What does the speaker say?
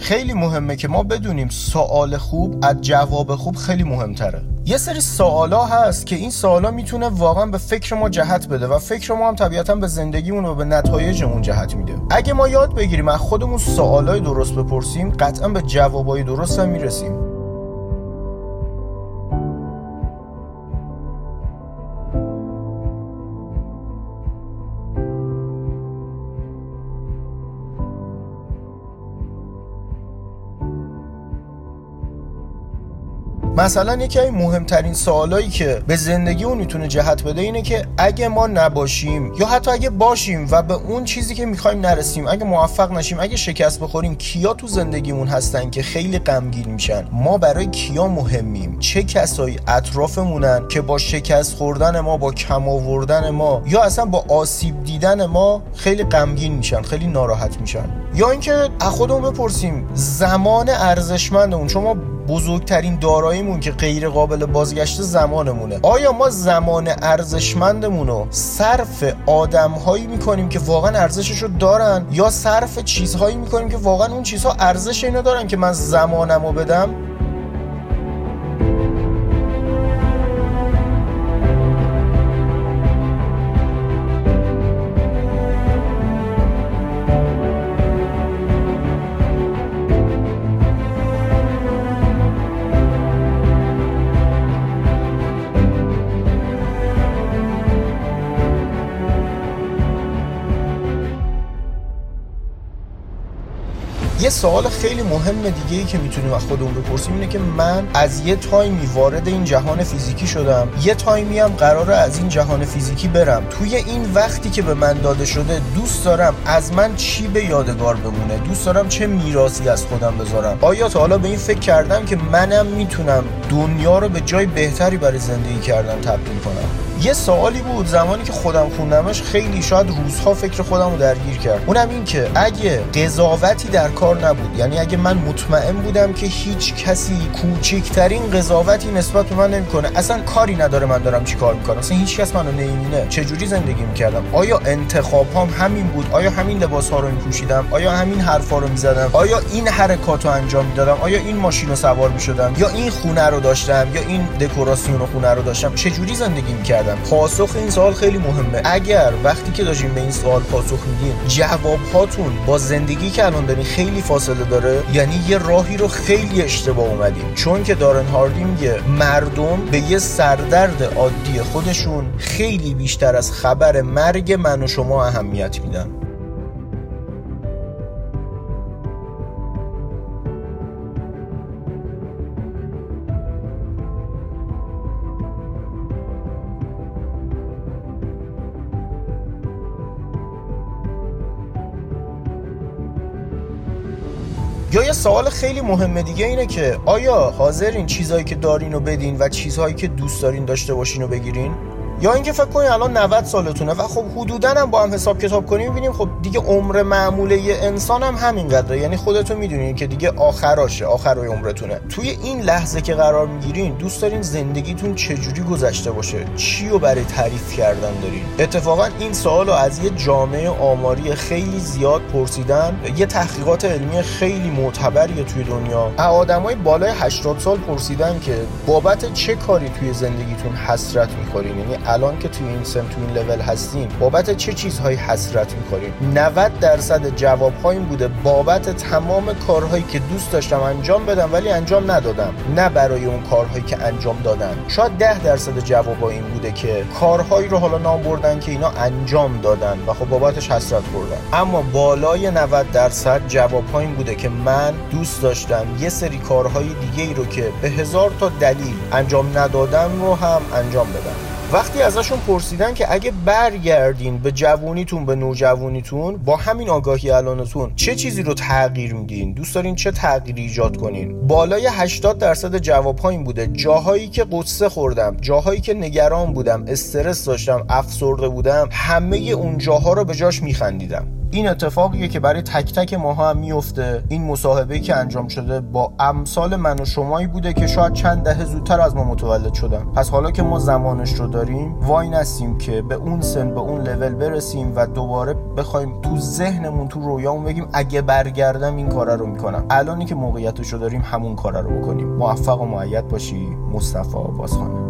خیلی مهمه که ما بدونیم سوال خوب از جواب خوب خیلی مهمتره. یه سری سوالا هست که این سوالا می‌تونه واقعا به فکر ما جهت بده و فکر ما هم طبیعتا به زندگیمون و به نتایجمون جهت میده. اگه ما یاد بگیریم از خودمون سوالای درست بپرسیم قطعا به جوابای درست هم می‌رسیم. مثلا یکی از مهمترین سوالایی که به زندگی اون می‌تونه جهت بده اینه که اگه ما نباشیم یا حتی اگه باشیم و به اون چیزی که می‌خوایم نرسیم اگه موفق نشیم اگه شکست بخوریم کیا تو زندگیمون هستن که خیلی غمگین میشن؟ ما برای کیا مهمیم؟ چه کسایی اطرافمونن که با شکست خوردن ما با کم آوردن ما یا اصلا با آسیب دیدن ما خیلی غمگین میشن خیلی ناراحت میشن؟ یا اینکه از خودمون بپرسیم زمان ارزشمند اون شما بزرگترین داراییمون که غیر قابل بازگشت زمانمونه. آیا ما زمان ارزشمندمون رو صرف آدمهایی می‌کنیم که واقعا ارزشش رو دارن یا صرف چیزهایی می‌کنیم که واقعا اون چیزها ارزش اینو دارن که من زمانم رو بدم؟ یه سوال خیلی مهم دیگه ای که می‌تونیم از خودمون بپرسیم اینه که من از یه تایمی وارد این جهان فیزیکی شدم. یه تایمی هم قراره از این جهان فیزیکی برم. توی این وقتی که به من داده شده دوست دارم از من چی به یادگار بمونه؟ دوست دارم چه میراثی از خودم بذارم؟ آیا تا حالا به این فکر کردم که منم می‌تونم دنیا رو به جای بهتری برای زندگی کردن تبدیل کنم؟ یه سوالی بود زمانی که خودم خوندمش خیلی شاید روزها فکر خودم رو درگیر کرد. اونم این که اگه قضاوتی در کار نبود یعنی اگه من مطمئن بودم که هیچ کسی کوچکترین قضاوتی نسبت به من نمی‌کنه اصلا کاری نداره من دارم چی کار می‌کنم اصلا هیچ کس منو نمی‌بینه. چجوری زندگی می‌کردم؟ آیا انتخاب هم همین بود؟ آیا همین لباس ها رو میپوشیدم؟ آیا همین حرفا رو می‌زدم؟ آیا این حرکات رو انجام می‌دادم؟ آیا این ماشین رو سوار می‌شدم؟ یا این خونه رو داشتم؟ یا این دکوراسیون خونه رو داشتم؟ چجوری زندگی می‌کردم؟ پاسخ این سوال خیلی مهمه. اگر وقتی که داشتیم به این سوال پاسخ میدین جواب هاتون با زندگی که الان دارین خیلی فاصله داره یعنی یه راهی رو خیلی اشتباه اومدیم چون که دارن هاردی میگه مردم به یه سردرد عادی خودشون خیلی بیشتر از خبر مرگ من و شما اهمیت میدن. یه سوال خیلی مهمه دیگه اینه که آیا حاضرین چیزهایی که دارین رو بدین و چیزهایی که دوست دارین داشته باشین رو بگیرین؟ یا اینکه فکر کنید الان 90 سالتونه و خب حدودا هم با هم حساب کتاب کنیم می‌بینیم خب دیگه عمر معموله یه انسان هم همینقدره. یعنی خودتون می‌دونین که دیگه آخراشه آخرای عمرتونه. توی این لحظه که قرار می‌گیرین دوست دارین زندگیتون چجوری گذشته باشه؟ چی رو برای تعریف کردن دارین؟ اتفاقا این سوال رو از یه جامعه آماری خیلی زیاد پرسیدن. یه تحقیقات علمی خیلی معتبریه توی دنیا. آدمای بالای 80 سال پرسیدن که بابت چه کاری توی زندگیتون حسرت می‌خورین؟ یعنی الان که توی این سم توی این لول هستیم بابت چه چیزهایی حسرت می‌کنیم؟ 90 درصد جواب ها این بوده بابت تمام کارهایی که دوست داشتم انجام بدم ولی انجام ندادم. نه برای اون کارهایی که انجام دادن. شاید 10 درصد جواب این بوده که کارهایی رو حالا نام بردن که اینا انجام دادن و خب بابتش حسرت خوردن. اما بالای 90 درصد جواب این بوده که من دوست داشتم یه سری کارهای دیگه ای رو که به هزار تا دلیل انجام ندادم رو هم انجام بدم. وقتی ازشون پرسیدن که اگه برگردین به جوونیتون به نوجوانیتون با همین آگاهی الانتون چه چیزی رو تغییر میدین؟ دوست دارین چه تغییری ایجاد کنین؟ بالای 80 درصد جواب این بوده. جاهایی که قصه خوردم جاهایی که نگران بودم استرس داشتم افسرده بودم همه اون جاها رو به جاش میخندیدم. این اتفاقیه که برای تک تک ما هم میفته. این مصاحبه که انجام شده با امثال من و شمایی بوده که شاید چند دهه زودتر از ما متولد شدن. پس حالا که ما زمانش رو داریم وای نسیم که به اون سن به اون لول برسیم و دوباره بخوایم تو ذهنمون تو رویامون بگیم اگه برگردم این کارا رو می‌کنم. الانی که موقعیتش رو داریم همون کارا رو بکنیم. موفق و معید باشی مصطفی بازخانه.